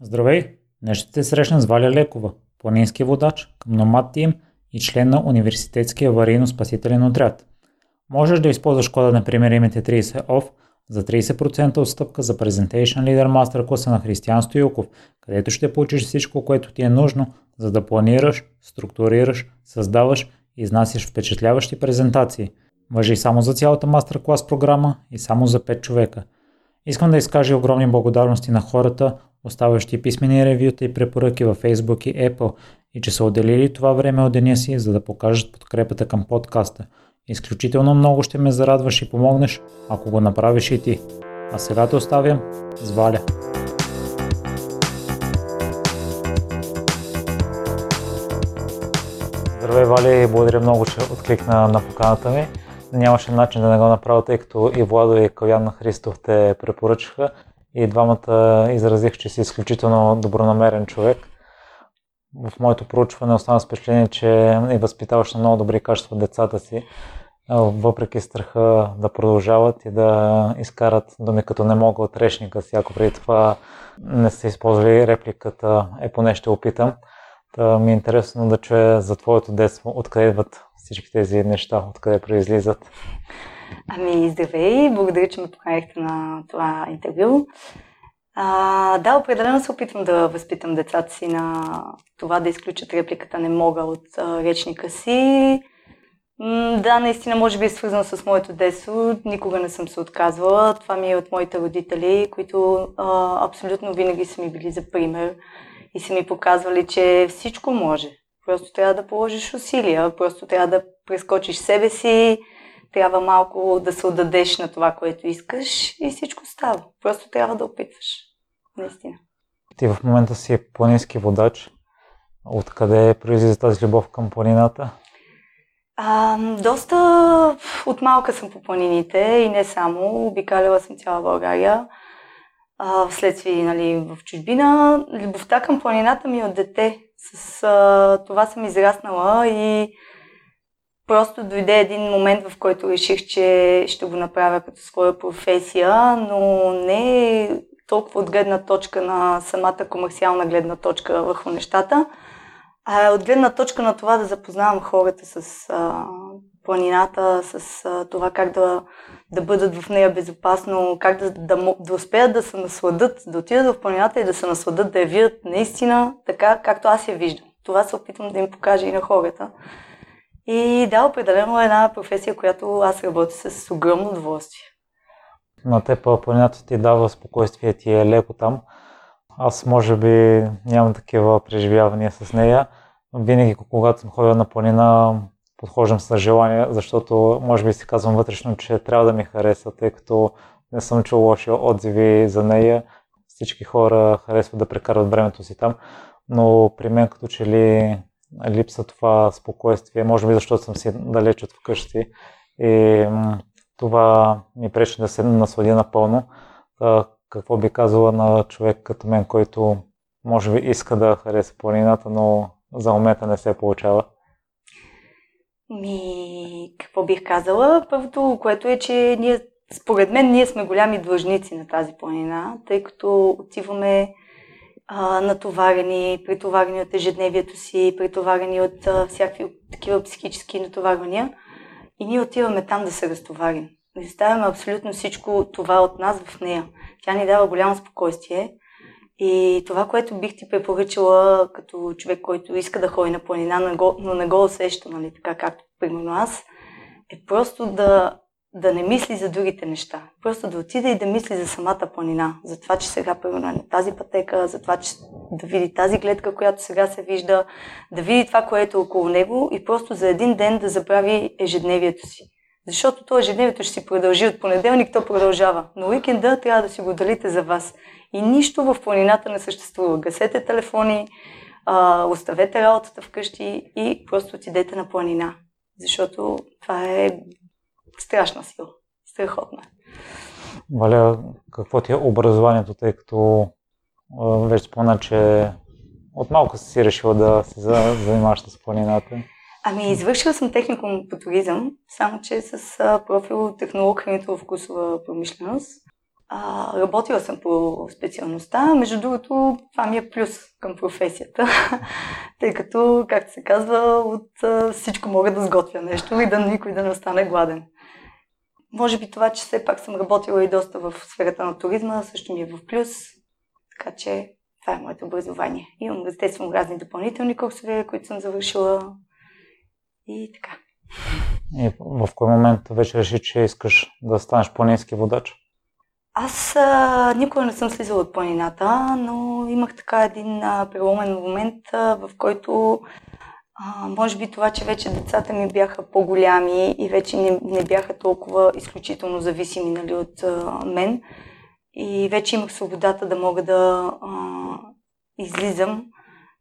Здравей! Днес ще се срещна с Валя Лекова, планински водач към Номад Тим и член на Университетския аварийно-спасителен отряд. Можеш да използваш кода на примеримите 30 OFF за 30% отстъпка за Presentation Leader Master класа на Християн Стоюков, където ще получиш всичко, което ти е нужно, за да планираш, структурираш, създаваш и изнасяш впечатляващи презентации. Въжи само за цялата мастер клас програма и само за 5 човека. Искам да изкажа огромни благодарности на хората, оставащи писмени ревюта и препоръки във Facebook и Apple и че са отделили това време от деня си, за да покажат подкрепата към подкаста. Изключително много ще ме зарадваш и помогнеш, ако го направиш и ти. А сега те оставям с Валя. Здравей, Валя, и благодаря много, че откликна на поканата ми. Нямаше начин да не го направя, тъй като и Владо и Калян Христов те препоръчаха и двамата изразих, че си изключително добронамерен човек. В моето проучване остана впечатление, че и възпитаваш на много добри качества децата си, въпреки страха да продължават и да изкарат думи като не мога от речника си, ако преди това не сте използвали репликата е поне ще опитам. Та ми е интересно да чуя за твоето детство, откъде идват всички тези неща, откъде произлизат. Ами, здравей! Благодаря, че ме поканихте на това интервю. А, да, определено се опитвам да възпитам децата си на това да изключат репликата не мога от а, речника си. М, да, наистина, може би е свързано с моето детство. Никога не съм се отказвала. Това ми е от моите родители, които а, абсолютно винаги са ми били за пример и са ми показвали, че всичко може. Просто трябва да положиш усилия, просто трябва да прескочиш себе си, трябва малко да се отдадеш на това, което искаш и всичко става. Просто трябва да опитваш. Наистина. Ти в момента си планински водач. Откъде произлиза тази любов към планината? А, доста от малка съм по планините и не само. Обикаляла съм цяла България. А, вследствие нали, в чужбина. Любовта към планината ми е от дете. С а, това съм израснала и Просто дойде един момент, в който реших, че ще го направя като своя професия, но не толкова от гледна точка на самата комерциална гледна точка върху нещата, а от гледна точка на това да запознавам хората с а, планината, с а, това как да, да бъдат в нея безопасно, как да, да, да успеят да се насладат, да отидат в планината и да се насладат, да я видят наистина така, както аз я виждам. Това се опитвам да им покажа и на хората. И да, определено е една професия, която аз работя с огромно удоволствие. На теб планината ти дава спокойствие, ти е леко там. Аз може би нямам такива преживявания с нея. Винаги, когато съм ходил на планина, подхождам с желание, защото може би си казвам вътрешно, че трябва да ми хареса, тъй като не съм чул лоши отзиви за нея. Всички хора харесват да прекарат времето си там, но при мен като че ли липса това спокойствие, може би защото съм си далеч от вкъщи и това ми пречи да се насладя напълно. Какво би казала на човек като мен, който може би иска да хареса планината, но за момента не се получава? Ми, какво бих казала? Първото, което е, че ние, според мен, ние сме голями длъжници на тази планина, тъй като отиваме а, натоварени, претоварени от ежедневието си, претоварени от а, всякакви такива психически натоварвания. И ние отиваме там да се разтоварим. Да оставяме абсолютно всичко това от нас в нея. Тя ни дава голямо спокойствие. И това, което бих ти препоръчала като човек, който иска да ходи на планина, но не го усеща, нали, така както примерно аз, е просто да да не мисли за другите неща. Просто да отиде и да мисли за самата планина. За това, че сега примерно е тази пътека, за това, че да види тази гледка, която сега се вижда, да види това, което е около него и просто за един ден да забрави ежедневието си. Защото то ежедневието ще си продължи от понеделник, то продължава. Но уикенда трябва да си го далите за вас. И нищо в планината не съществува. Гасете телефони, а, оставете работата вкъщи и просто отидете на планина. Защото това е страшна сила. Страхотна. Валя, какво ти е образованието, тъй като вече спомена, че от малко си решила да се занимаваш с планината? Ами, извършила съм техникум по туризъм, само че с профил технолог хранително вкусова промишленост. А, работила съм по специалността. Между другото, това ми е плюс към професията, тъй като, както се казва, от а, всичко мога да сготвя нещо и да никой да не остане гладен. Може би това, че все пак съм работила и доста в сферата на туризма, също ми е в плюс. Така че това е моето образование. Имам, естествено, разни допълнителни курсове, които съм завършила и така. И в кой момент вече реши, че искаш да станеш планински водач? Аз а, никога не съм слизала от планината, но имах така един а, преломен момент, а, в който а, може би това, че вече децата ми бяха по-голями и вече не, не бяха толкова изключително зависими нали, от а, мен. И вече имах свободата да мога да а, излизам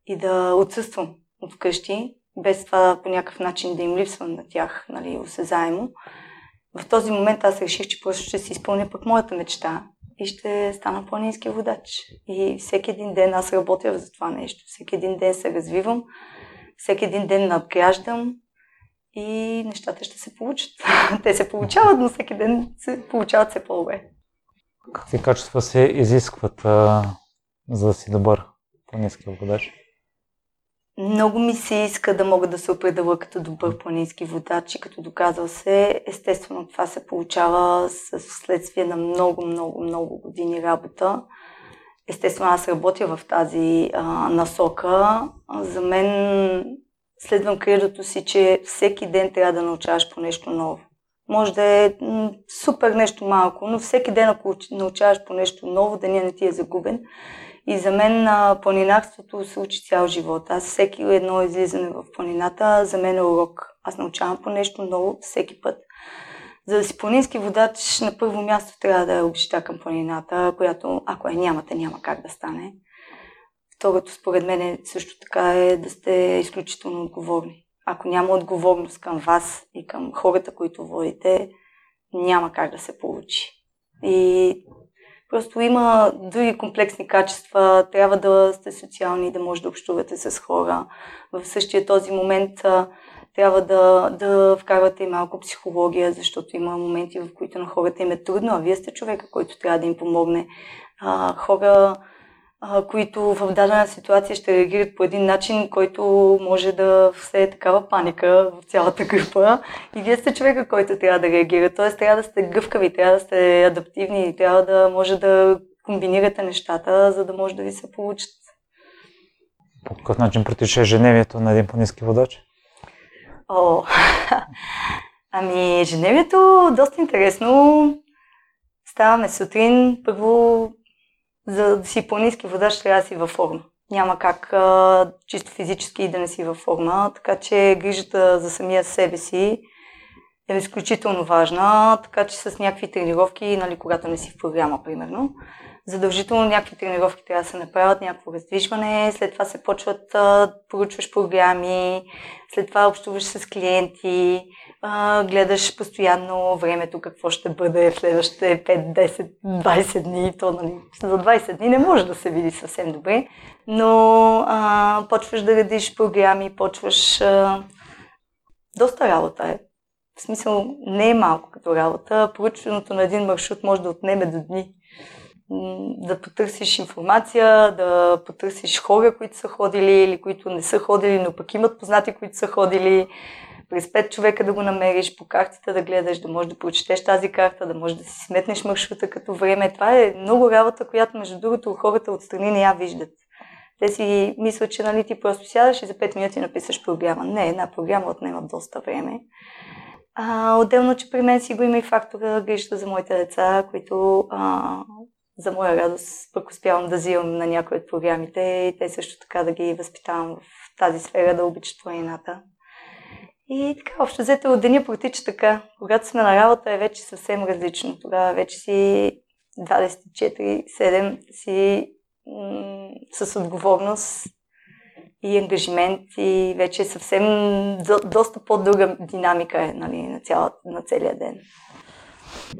и да отсъствам от вкъщи, без това по някакъв начин да им липсвам на тях, нали, осезаемо. В този момент аз реших, че просто ще си изпълня пък моята мечта и ще стана планински водач. И всеки един ден аз работя за това нещо. Всеки един ден се развивам, всеки един ден надграждам и нещата ще се получат. Те се получават, но всеки ден се получават все по-добре. Какви качества се изискват, а, за да си добър планински водач? Много ми се иска да мога да се определя като добър планински водач и като доказал се. Естествено, това се получава с следствие на много, много, много години работа. Естествено, аз работя в тази а, насока. За мен следвам кредото си, че всеки ден трябва да научаваш по нещо ново. Може да е м- супер нещо малко, но всеки ден, ако научаваш по нещо ново, деня не ти е загубен. И за мен а, планинарството се учи цял живот. Аз всеки едно излизане в планината за мен е урок. Аз научавам по нещо ново всеки път. За да си планински водач, на първо място трябва да е обичта към планината, която ако я нямате, няма как да стане. Второто, според мен, е също така е да сте изключително отговорни. Ако няма отговорност към вас и към хората, които водите, няма как да се получи. И Просто има други комплексни качества. Трябва да сте социални, да може да общувате с хора. В същия този момент трябва да, да вкарвате малко психология, защото има моменти, в които на хората им е трудно, а вие сте човека, който трябва да им помогне. А, хора които в дадена ситуация ще реагират по един начин, който може да все е такава паника в цялата група. И вие сте човека, който трябва да реагира. Тоест трябва да сте гъвкави, трябва да сте адаптивни, трябва да може да комбинирате нещата, за да може да ви се получат. По какъв начин протича ежедневието на един по-низки водач? О, ами ежедневието доста интересно. Ставаме сутрин, първо за да си планински водач трябва да си във форма. Няма как а, чисто физически да не си във форма, така че грижата за самия себе си е изключително важна, така че с някакви тренировки, нали, когато не си в програма, примерно, задължително някакви тренировки трябва да се направят, някакво раздвижване, след това се почват, да поручваш програми, след това общуваш с клиенти, а, гледаш постоянно времето, какво ще бъде в следващите 5, 10, 20 дни. То, нали, за 20 дни не може да се види съвсем добре, но а, почваш да редиш програми, почваш... А, доста работа е. В смисъл, не е малко като работа. Поручването на един маршрут може да отнеме до дни. Да потърсиш информация, да потърсиш хора, които са ходили или които не са ходили, но пък имат познати, които са ходили през пет човека да го намериш, по картата да гледаш, да можеш да прочетеш тази карта, да можеш да си сметнеш маршрута като време. Това е много работа, която между другото хората отстрани не я виждат. Те си мислят, че нали, ти просто сядаш и за 5 минути написаш програма. Не, една програма отнема доста време. А, отделно, че при мен си го има и фактора грижата за моите деца, които а, за моя радост пък успявам да взимам на някои от програмите и те също така да ги възпитавам в тази сфера да обичат планината. И така, общо взето, деня протича така. Когато сме на работа е вече съвсем различно. Тогава вече си 24-7 си м- с отговорност и ангажимент и вече е съвсем до, доста по-друга динамика е нали, на, цяла, на целия ден.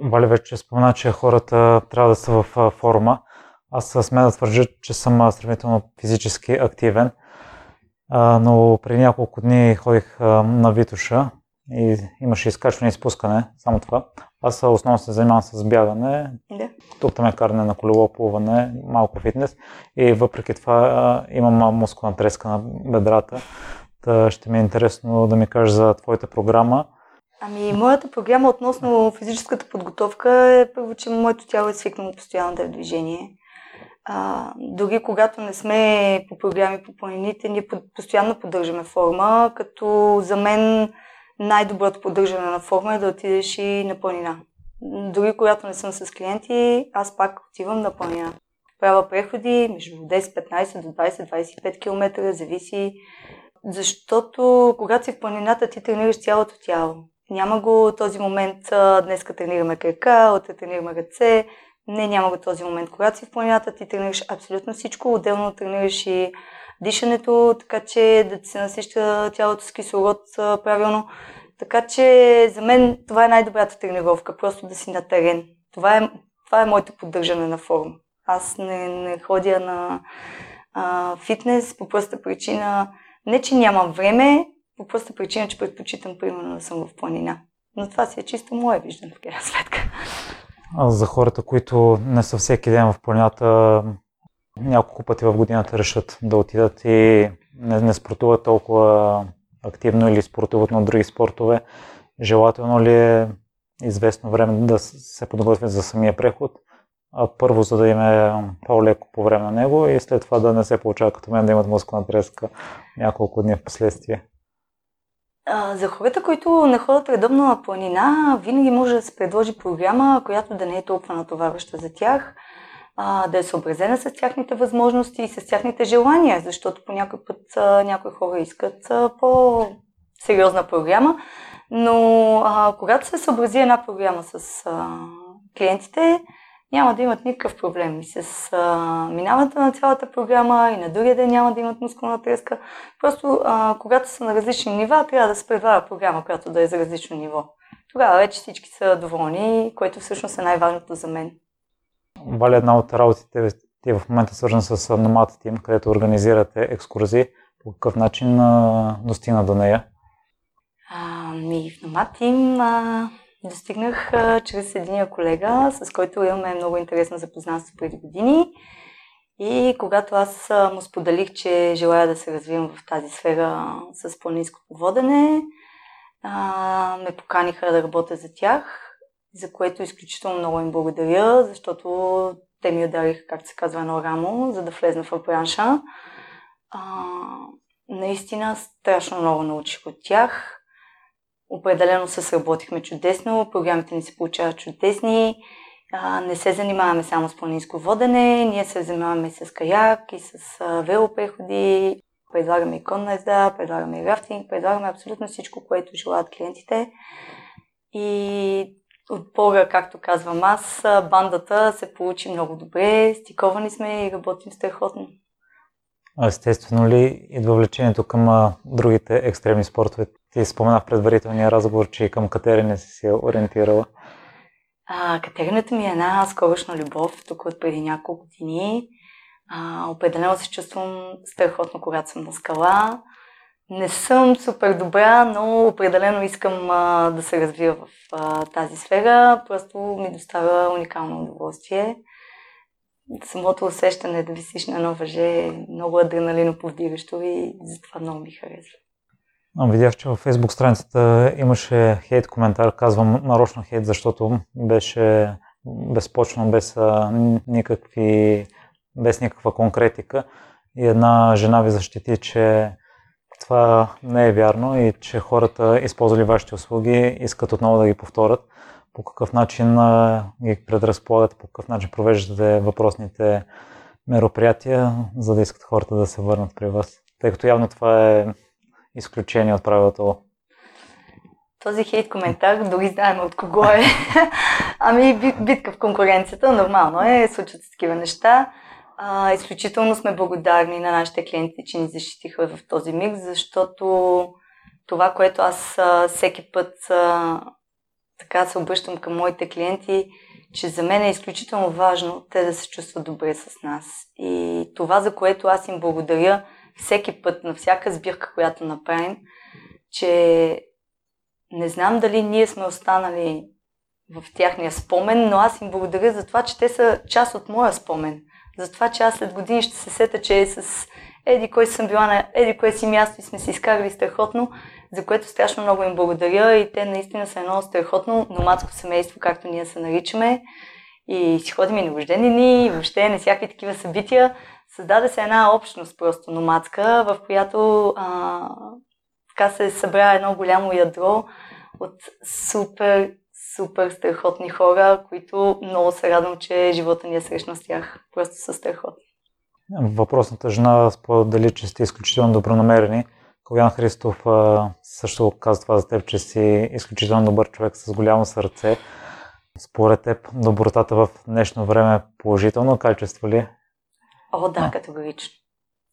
Вали вече спомена, че хората трябва да са в форма. Аз сме да твържа, че съм сравнително физически активен – но преди няколко дни ходих на Витуша и имаше изкачване и спускане, само това. Аз основно се занимавам с бягане, Да. тук там е каране на колело, плуване, малко фитнес и въпреки това имам мускулна треска на бедрата. Та ще ми е интересно да ми кажеш за твоята програма. Ами, моята програма относно физическата подготовка е първо, че моето тяло е свикнало постоянно да е в движение. А, дори когато не сме по програми по планините, ние постоянно поддържаме форма, като за мен най-доброто поддържане на форма е да отидеш и на планина. Дори когато не съм с клиенти, аз пак отивам на планина. Правя преходи между 10-15 до 20-25 км, зависи. Защото когато си в планината, ти тренираш цялото тяло. Няма го този момент, днеска тренираме крака, утре тренираме ръце. Не, няма го този момент. Когато си в планината, ти тренираш абсолютно всичко. Отделно тренираш и дишането, така че да ти се насища тялото с кислород правилно. Така че за мен това е най-добрата тренировка, просто да си на терен. Това е, това е моето поддържане на форма. Аз не, не ходя на а, фитнес по проста причина, не че нямам време, по проста причина, че предпочитам примерно да съм в планина. Но това си е чисто мое виждане в крайна сметка. За хората, които не са всеки ден в планината, няколко пъти в годината решат да отидат и не, не спортуват толкова активно или спортуват на други спортове, желателно ли е известно време да се подготвят за самия преход, а първо за да им е по-леко по време на него и след това да не се получава като мен да имат мускулна треска няколко дни в последствие. За хората, които не ходят редовно на планина, винаги може да се предложи програма, която да не е толкова натоварваща за тях, да е съобразена с тяхните възможности и с тяхните желания, защото по някой път някои хора искат по-сериозна програма, но а, когато се съобрази една програма с а, клиентите, няма да имат никакъв проблем. И с а, минаването на цялата програма и на другия ден няма да имат мускулна треска. Просто а, когато са на различни нива, трябва да се предлага програма, която да е за различно ниво. Тогава вече всички са доволни, което всъщност е най-важното за мен. Валя, една от работите ти е в момента свързана с Nomad Team, където организирате екскурзии. По какъв начин а, достигна до нея? А, ми в Nomad Team а, достигнах а, чрез единия колега, с който имаме много интересно запознанство преди години. И когато аз му споделих, че желая да се развивам в тази сфера с планинското водене, а, ме поканиха да работя за тях за което изключително много им благодаря, защото те ми удариха, както се казва, едно рамо, за да влезна в бранша. А, наистина страшно много научих от тях. Определено се сработихме чудесно, програмите ни се получават чудесни. Не се занимаваме само с планинско водене, ние се занимаваме с каяк и с велопреходи. Предлагаме и конна езда, предлагаме и рафтинг, предлагаме абсолютно всичко, което желаят клиентите. И от Бога, както казвам аз, бандата се получи много добре, стиковани сме и работим страхотно. Естествено ли идва влечението към а, другите екстремни спортове? Ти спомена в предварителния разговор, че и към катерене си се ориентирала. А, катеренето ми е една скорошна любов, тук от преди няколко години. А, определено се чувствам страхотно, когато съм на скала. Не съм супер добра, но определено искам а, да се развия в а, тази сфера. Просто ми доставя уникално удоволствие. Самото усещане да висиш на едно въже е много адреналино повдигащо и затова много ми харесва. А, видях, че във фейсбук страницата имаше хейт коментар, казвам нарочно хейт, защото беше безпочно, без никакви, без никаква конкретика. И една жена ви защити, че това не е вярно и че хората, използвали вашите услуги, искат отново да ги повторят. По какъв начин ги предразполагате, по какъв начин провеждате въпросните мероприятия, за да искат хората да се върнат при вас? Тъй като явно това е изключение от правилото. Този хейт коментар, дори знаем от кого е. ами битка в конкуренцията, нормално е, случват се такива неща. А, изключително сме благодарни на нашите клиенти, че ни защитиха в този миг, защото това, което аз а, всеки път а, така се обръщам към моите клиенти, че за мен е изключително важно те да се чувстват добре с нас. И това, за което аз им благодаря всеки път, на всяка сбирка, която направим, че не знам дали ние сме останали в тяхния спомен, но аз им благодаря за това, че те са част от моя спомен. За това, че аз след години ще се сета, че е с еди кой съм била на еди кое си място и сме си изкарали страхотно, за което страшно много им благодаря и те наистина са едно страхотно номадско семейство, както ние се наричаме. И си ходим и на рождени и въобще на всякакви такива събития. Създаде се една общност просто номадска, в която а, така се събра едно голямо ядро от супер, супер страхотни хора, които много се радвам, че живота ни е срещна с тях. Просто са страхотни. Въпросната жена сподели, че сте изключително добронамерени. Колян Христов също каза това за теб, че си изключително добър човек с голямо сърце. Според теб добротата в днешно време е положително качество ли? О, да, категорично.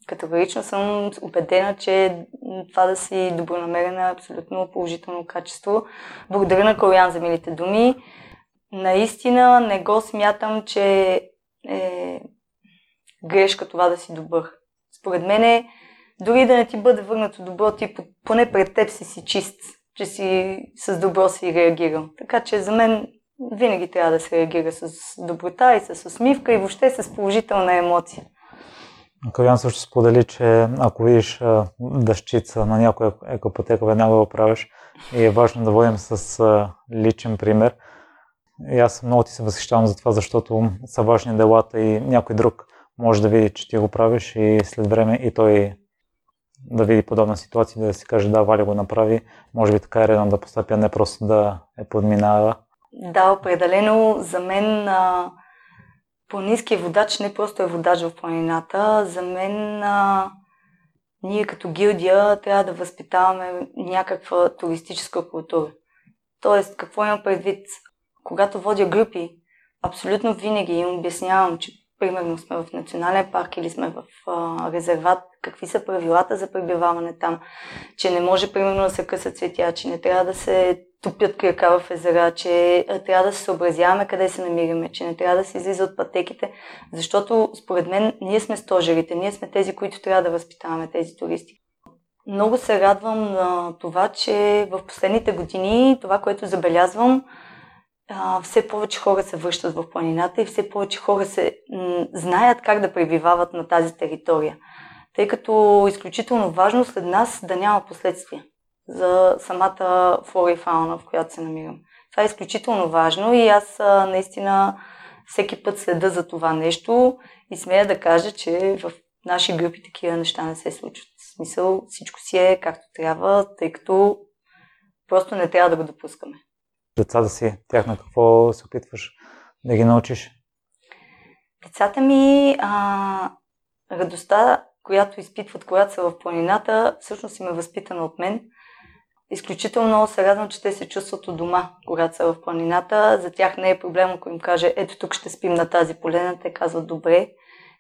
Категорично съм убедена, че това да си добронамерена е абсолютно положително качество. Благодаря на Колян за милите думи. Наистина не го смятам, че е грешка това да си добър. Според мен е, дори да не ти бъде върнато добро, ти поне пред теб си си чист, че си с добро си реагирал. Така че за мен винаги трябва да се реагира с доброта и с усмивка и въобще с положителна емоция. Калян също сподели, че ако видиш дъщица на някоя екопотека, веднага го правиш и е важно да водим с личен пример. И аз много ти се възхищавам за това, защото са важни делата и някой друг може да види, че ти го правиш и след време и той да види подобна ситуация, да си каже да, Валя го направи. Може би така е редно да постъпя, не просто да е подминава. Да, определено за мен а, планинския водач не просто е водач в планината. За мен а, ние като гилдия трябва да възпитаваме някаква туристическа култура. Тоест, какво имам предвид? Когато водя групи, абсолютно винаги им обяснявам, че примерно сме в национален парк или сме в а, резерват, какви са правилата за пребиваване там, че не може примерно да се късат цветя, че не трябва да се тупят крака в езера, че трябва да се съобразяваме къде се намираме, че не трябва да се излиза от пътеките, защото според мен ние сме стожерите, ние сме тези, които трябва да възпитаваме тези туристи. Много се радвам на това, че в последните години това, което забелязвам, все повече хора се връщат в планината и все повече хора се м- знаят как да пребивават на тази територия. Тъй като изключително важно след нас да няма последствия за самата флора и фауна, в която се намирам. Това е изключително важно и аз а, наистина всеки път следа за това нещо и смея да кажа, че в наши групи такива неща не се случват. В смисъл всичко си е както трябва, тъй като просто не трябва да го допускаме децата си? Тях на какво се опитваш да ги научиш? Децата ми, а, радостта, която изпитват, когато са в планината, всъщност им е възпитана от мен. Изключително се радвам, че те се чувстват у дома, когато са в планината. За тях не е проблем, ако им каже, ето тук ще спим на тази полена. Те казват, добре.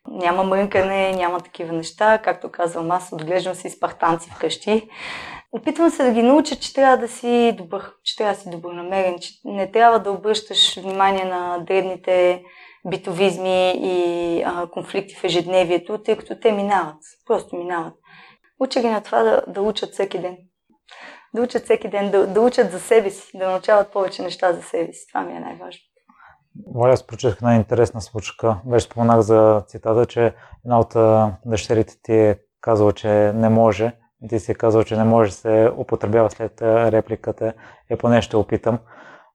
Няма мрънкане, няма такива неща. Както казвам аз, отглеждам си спартанци вкъщи. Опитвам се да ги науча, че трябва да си добър, че трябва да си добронамерен, че не трябва да обръщаш внимание на дребните битовизми и а, конфликти в ежедневието, тъй като те минават. Просто минават. Уча ги на това да, да учат всеки ден. Да учат всеки ден, да, да учат за себе си, да научават повече неща за себе си. Това ми е най-важно. Валя, аз прочетах една интересна случка. Вече споменах за цитата, че една от дъщерите ти е казала, че не може ти си казал, че не може да се употребява след репликата, е поне ще опитам.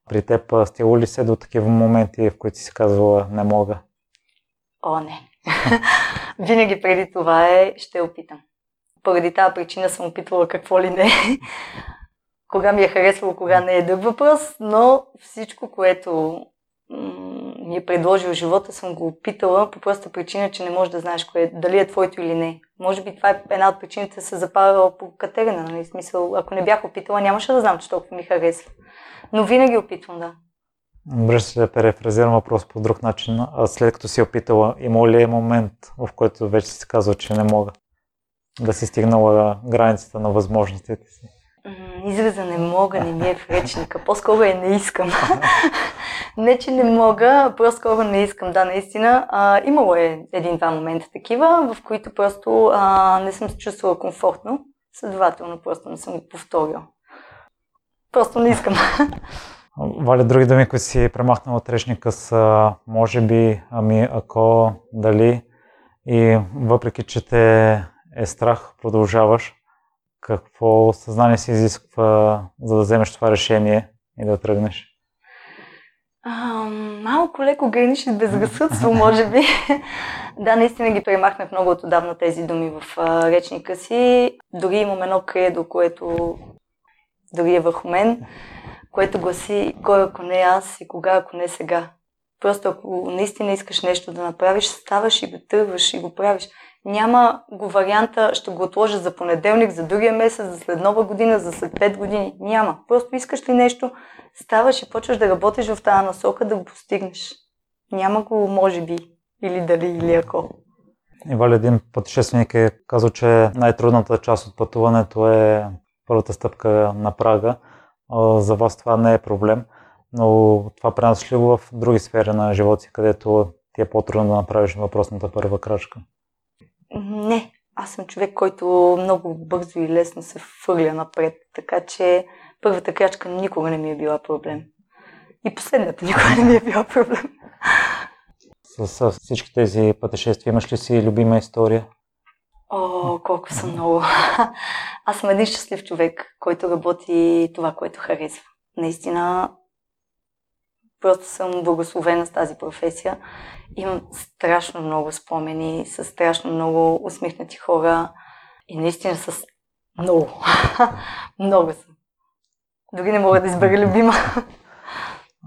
При теб стигало ли се до такива моменти, в които си казвала не мога? О, не. Винаги преди това е ще опитам. Поради тази причина съм опитвала какво ли не. кога ми е харесвало, кога не е друг въпрос, но всичко, което ми е предложил живота, съм го опитала по проста причина, че не можеш да знаеш кое, дали е твоето или не. Може би това е една от причините да се запарила по катерина, нали? Смисъл, ако не бях опитала, нямаше да знам, че толкова ми харесва. Но винаги опитвам, да. Добре, ще перефразирам въпрос по друг начин. А след като си опитала, има ли е момент, в който вече си казва, че не мога да си стигнала границата на възможностите си? Израза не мога, не ми е в речника. По-скоро е не искам. не, че не мога, по-скоро не искам. Да, наистина. А, имало е един-два момента такива, в които просто а, не съм се чувствала комфортно. Следователно, просто не съм го повторила. Просто не искам. Вали, други думи, които си премахнала от речника са може би, ами ако, дали и въпреки, че те е страх, продължаваш, какво съзнание се изисква, за да вземеш това решение и да тръгнеш? А, малко леко граничи с безразсъдство, може би. да, наистина ги премахнах много отдавна тези думи в а, речника си. Дори имам едно кредо, което дори е върху мен, което гласи кой ако не аз и кога ако не сега. Просто ако наистина искаш нещо да направиш, ставаш и го тръгваш и го правиш. Няма го варианта, ще го отложа за понеделник, за другия месец, за след нова година, за след 5 години. Няма. Просто искаш ли нещо, ставаш и почваш да работиш в тази насока да го постигнеш. Няма го може би, или дали, или ако. Ивали един пътешественик е казал, че най-трудната част от пътуването е първата стъпка на прага. За вас това не е проблем, но това пренасяш ли в други сфери на живота където ти е по-трудно да направиш въпросната първа крачка? Не, аз съм човек, който много бързо и лесно се фърля напред, така че първата крачка никога не ми е била проблем. И последната никога не ми е била проблем. С всички тези пътешествия имаш ли си любима история? О, колко съм много. Аз съм един щастлив човек, който работи това, което харесва. Наистина, просто съм благословена с тази професия. Имам страшно много спомени, с страшно много усмихнати хора и наистина с много. много съм. Дори не мога да избера любима.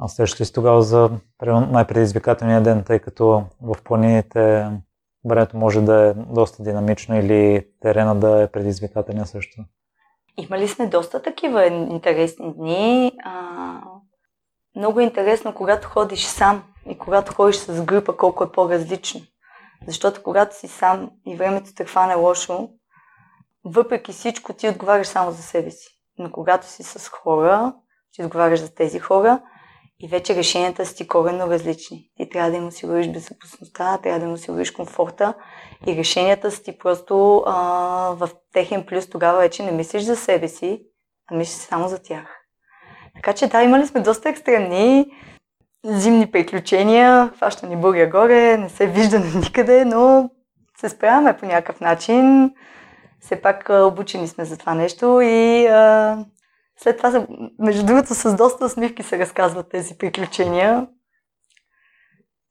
А срещаш ли си тогава за най-предизвикателния ден, тъй като в планините времето може да е доста динамично или терена да е предизвикателен също? Имали сме доста такива интересни дни. А, много е интересно, когато ходиш сам и когато ходиш с група, колко е по-различно. Защото когато си сам и времето те хване лошо, въпреки всичко ти отговаряш само за себе си. Но когато си с хора, ти отговаряш за тези хора и вече решенията са ти коренно различни. Ти трябва да им осигуриш безопасността, трябва да им осигуриш комфорта и решенията са ти просто а, в техен плюс. Тогава вече не мислиш за себе си, а мислиш само за тях. Така че да, имали сме доста екстремни зимни приключения, хваща ни буря горе, не се вижда никъде, но се справяме по някакъв начин. Все пак обучени сме за това нещо и а, след това, между другото, с доста усмивки се разказват тези приключения.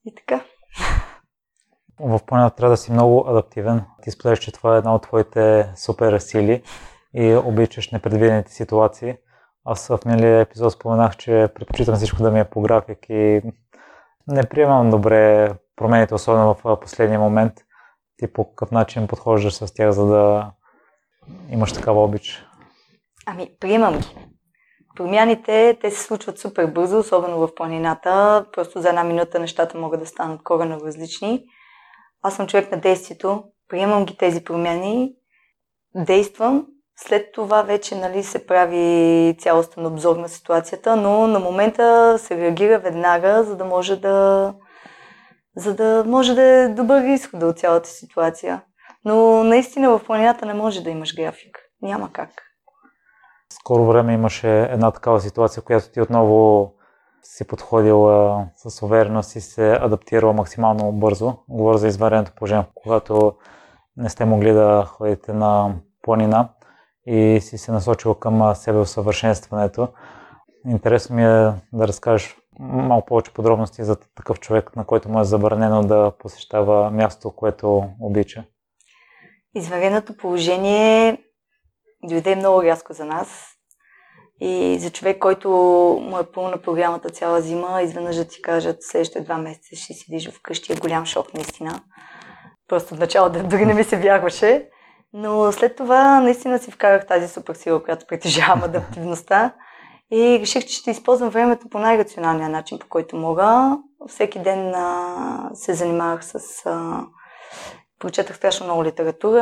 И така. В планета трябва да си много адаптивен. Ти споделяш, че това е една от твоите супер сили и обичаш непредвидените ситуации. Аз в миналия епизод споменах, че предпочитам всичко да ми е по график и не приемам добре промените, особено в последния момент. Ти по какъв начин подхождаш с тях, за да имаш такава обич? Ами, приемам ги. Промяните, те се случват супер бързо, особено в планината. Просто за една минута нещата могат да станат корено различни. Аз съм човек на действието, приемам ги тези промяни, действам след това вече нали, се прави цялостен обзор на ситуацията, но на момента се реагира веднага, за да може да, за да, може да е добър изход от цялата ситуация. Но наистина в планината не може да имаш график. Няма как. Скоро време имаше една такава ситуация, която ти отново си подходила с увереност и се адаптирала максимално бързо. Говоря за извареното положение, когато не сте могли да ходите на планина и си се насочил към себе усъвършенстването. Интересно ми е да разкажеш малко повече подробности за такъв човек, на който му е забранено да посещава място, което обича. Извареното положение дойде много рязко за нас. И за човек, който му е пълна програмата цяла зима, изведнъж да ти кажат следващите два месеца ще седиш вкъщи, е голям шок наистина. Просто в началото дори не ми се вярваше. Но след това наистина си вкарах тази супер сила, която притежавам адаптивността. И реших, че ще използвам времето по най-рационалния начин, по който мога. Всеки ден а, се занимавах с... А, прочетах страшно много литература,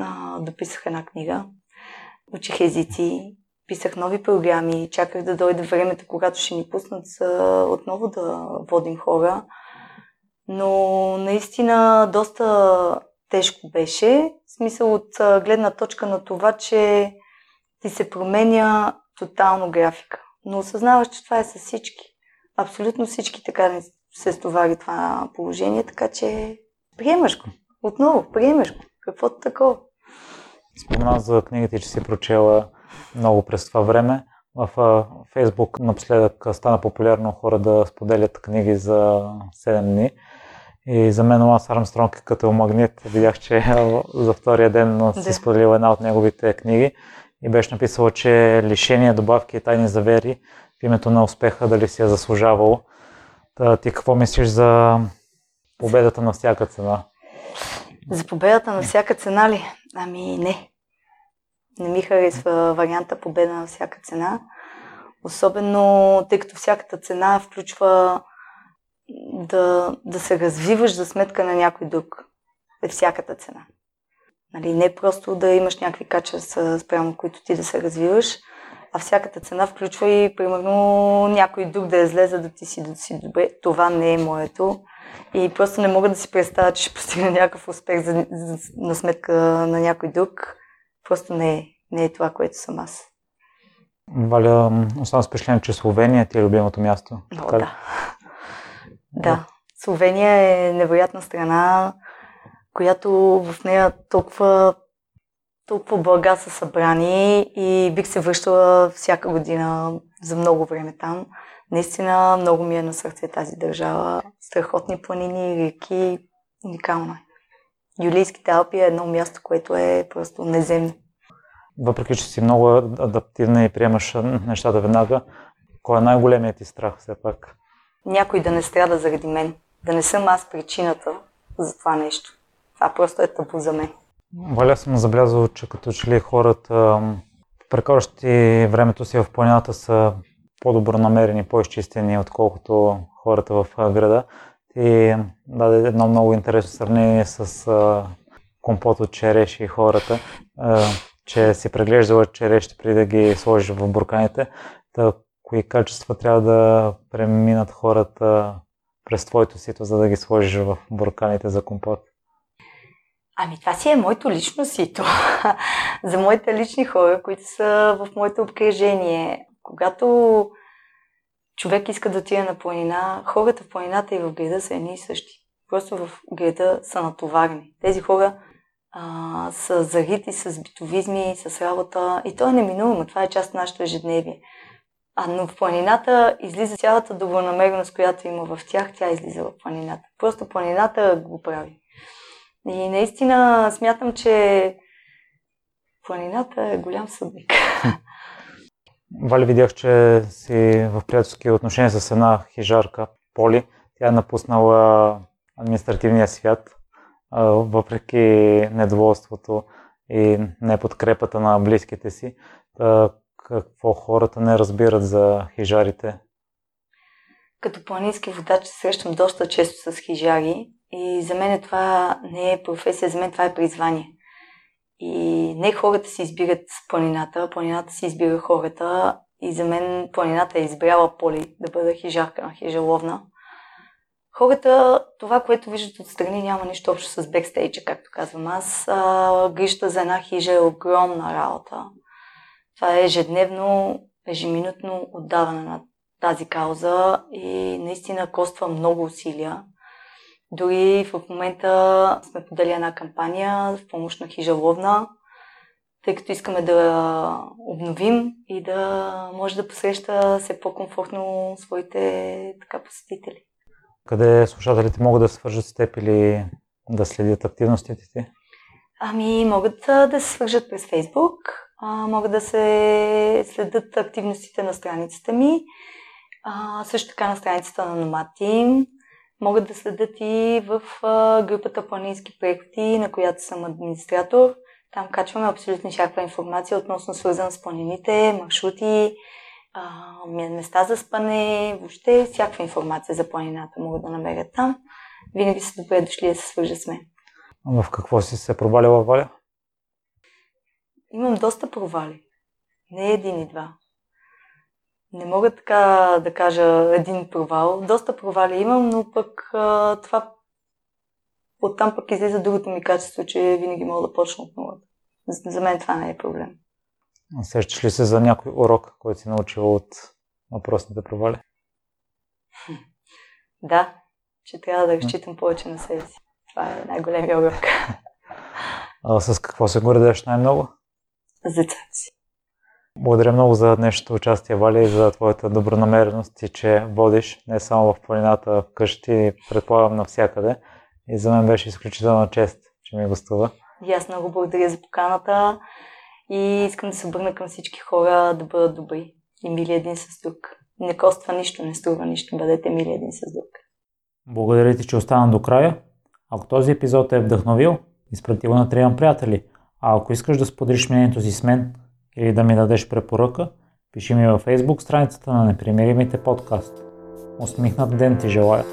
а, дописах една книга, учих езици, писах нови програми, чаках да дойде времето, когато ще ни пуснат за отново да водим хора. Но наистина доста тежко беше. В смисъл от гледна точка на това, че ти се променя тотално графика. Но осъзнаваш, че това е с всички. Абсолютно всички така не се стовари това положение, така че приемаш го. Отново, приемаш го. Каквото такова. Спомена за книгите, че си прочела много през това време. В Фейсбук напоследък стана популярно хора да споделят книги за 7 дни. И за мен Ланс Армстронг е като магнит. Видях, че за втория ден си споделила една от неговите книги и беше написала, че лишение, добавки и тайни завери в името на успеха дали си е заслужавал. Та, ти какво мислиш за победата на всяка цена? За победата на всяка цена ли? Ами не. Не ми харесва варианта победа на всяка цена. Особено тъй като всяката цена включва да, да се развиваш за сметка на някой друг. Е всяката цена. Нали, не просто да имаш някакви качества спрямо които ти да се развиваш, а всяката цена включва и, примерно, някой друг да излезе да ти си, да си добре. Това не е моето. И просто не мога да си представя, че ще постигна някакъв успех за, за, на сметка на някой друг. Просто не е, не е това, което съм аз. Валя, оставам с впечатление, че Словения ти е любимото място. О, да. Да. Словения е невероятна страна, която в нея толкова, толкова блага са събрани и бих се връщала всяка година за много време там. Наистина много ми е на сърце тази държава. Страхотни планини, реки, уникално е. Юлийските Алпи е едно място, което е просто неземно. Въпреки, че си много адаптивна и приемаш нещата веднага, кой е най-големият ти страх все пак? Някой да не страда заради мен. Да не съм аз причината за това нещо. Това просто е табу за мен. Валя съм забелязал, че като че ли хората, прекаращи времето си в планината, са по-добро намерени, по-изчистени, отколкото хората в града. Ти даде едно много интересно сравнение с а, компот от череши и хората, а, че си преглеждала черешите преди да ги сложиш в бурканите. Та, кои качества трябва да преминат хората през твоето сито, за да ги сложиш в бурканите за компот? Ами това си е моето лично сито. за моите лични хора, които са в моето обкръжение. Когато човек иска да отиде на планина, хората в планината и в града са едни и същи. Просто в града са натоварени. Тези хора а, са зарити с битовизми, с работа и то е неминуемо. Това е част от нашето ежедневие. А, но в планината излиза цялата добронамереност, която има в тях, тя излиза в планината. Просто планината го прави. И наистина смятам, че планината е голям съдник. Вали, видях, че си в приятелски отношения с една хижарка, Поли. Тя е напуснала административния свят, въпреки недоволството и неподкрепата на близките си. Какво хората не разбират за хижарите? Като планински водач се срещам доста често с хижари и за мен това не е професия, за мен това е призвание. И не хората си избират планината, планината си избира хората. И за мен планината е избрала Поли да бъда хижарка, хижаловна. Хората, това, което виждат отстрани, няма нищо общо с бекстейджа, както казвам аз. грижата за една хижа е огромна работа. Това е ежедневно, ежеминутно отдаване на тази кауза и наистина коства много усилия. Дори в момента сме подали една кампания в помощ на Хижа Ловна, тъй като искаме да обновим и да може да посреща все по-комфортно своите така посетители. Къде слушателите могат да свържат с теб или да следят активностите ти? Ами, могат да се свържат през Фейсбук, могат да се следят активностите на страницата ми, а, също така на страницата на Team, могат да следят и в групата Планински преходи, на която съм администратор. Там качваме абсолютно всякаква информация относно свързана с планините, маршрути, места за спане, въобще всякаква информация за планината могат да намерят там. Винаги са добре дошли да се свържат с мен. В какво си се провалила, Валя? Имам доста провали. Не един и два. Не мога така да кажа един провал. Доста провали имам, но пък а, това оттам пък излиза другото ми качество, че винаги мога да почна от нулата. За мен това не е проблем. Сещаш ли се за някой урок, който си научила от въпросните провали? Да, че трябва да разчитам повече на себе си. Това е най-големия урок. А с какво се гордеш най-много? За децата си. Благодаря много за днешното участие, Вали, и за твоята добронамереност и че водиш не само в планината, вкъщи, предполагам навсякъде. И за мен беше изключителна чест, че ми гостува. И аз много благодаря за поканата и искам да се обърна към всички хора да бъдат добри и мили един с друг. Не коства нищо, не струва нищо, бъдете мили един с друг. Благодаря ти, че остана до края. Ако този епизод е вдъхновил, изпрати го на трима приятели. А ако искаш да споделиш мнението си с мен или да ми дадеш препоръка, пиши ми във Facebook страницата на Непримиримите подкаст. Усмихнат ден ти желая!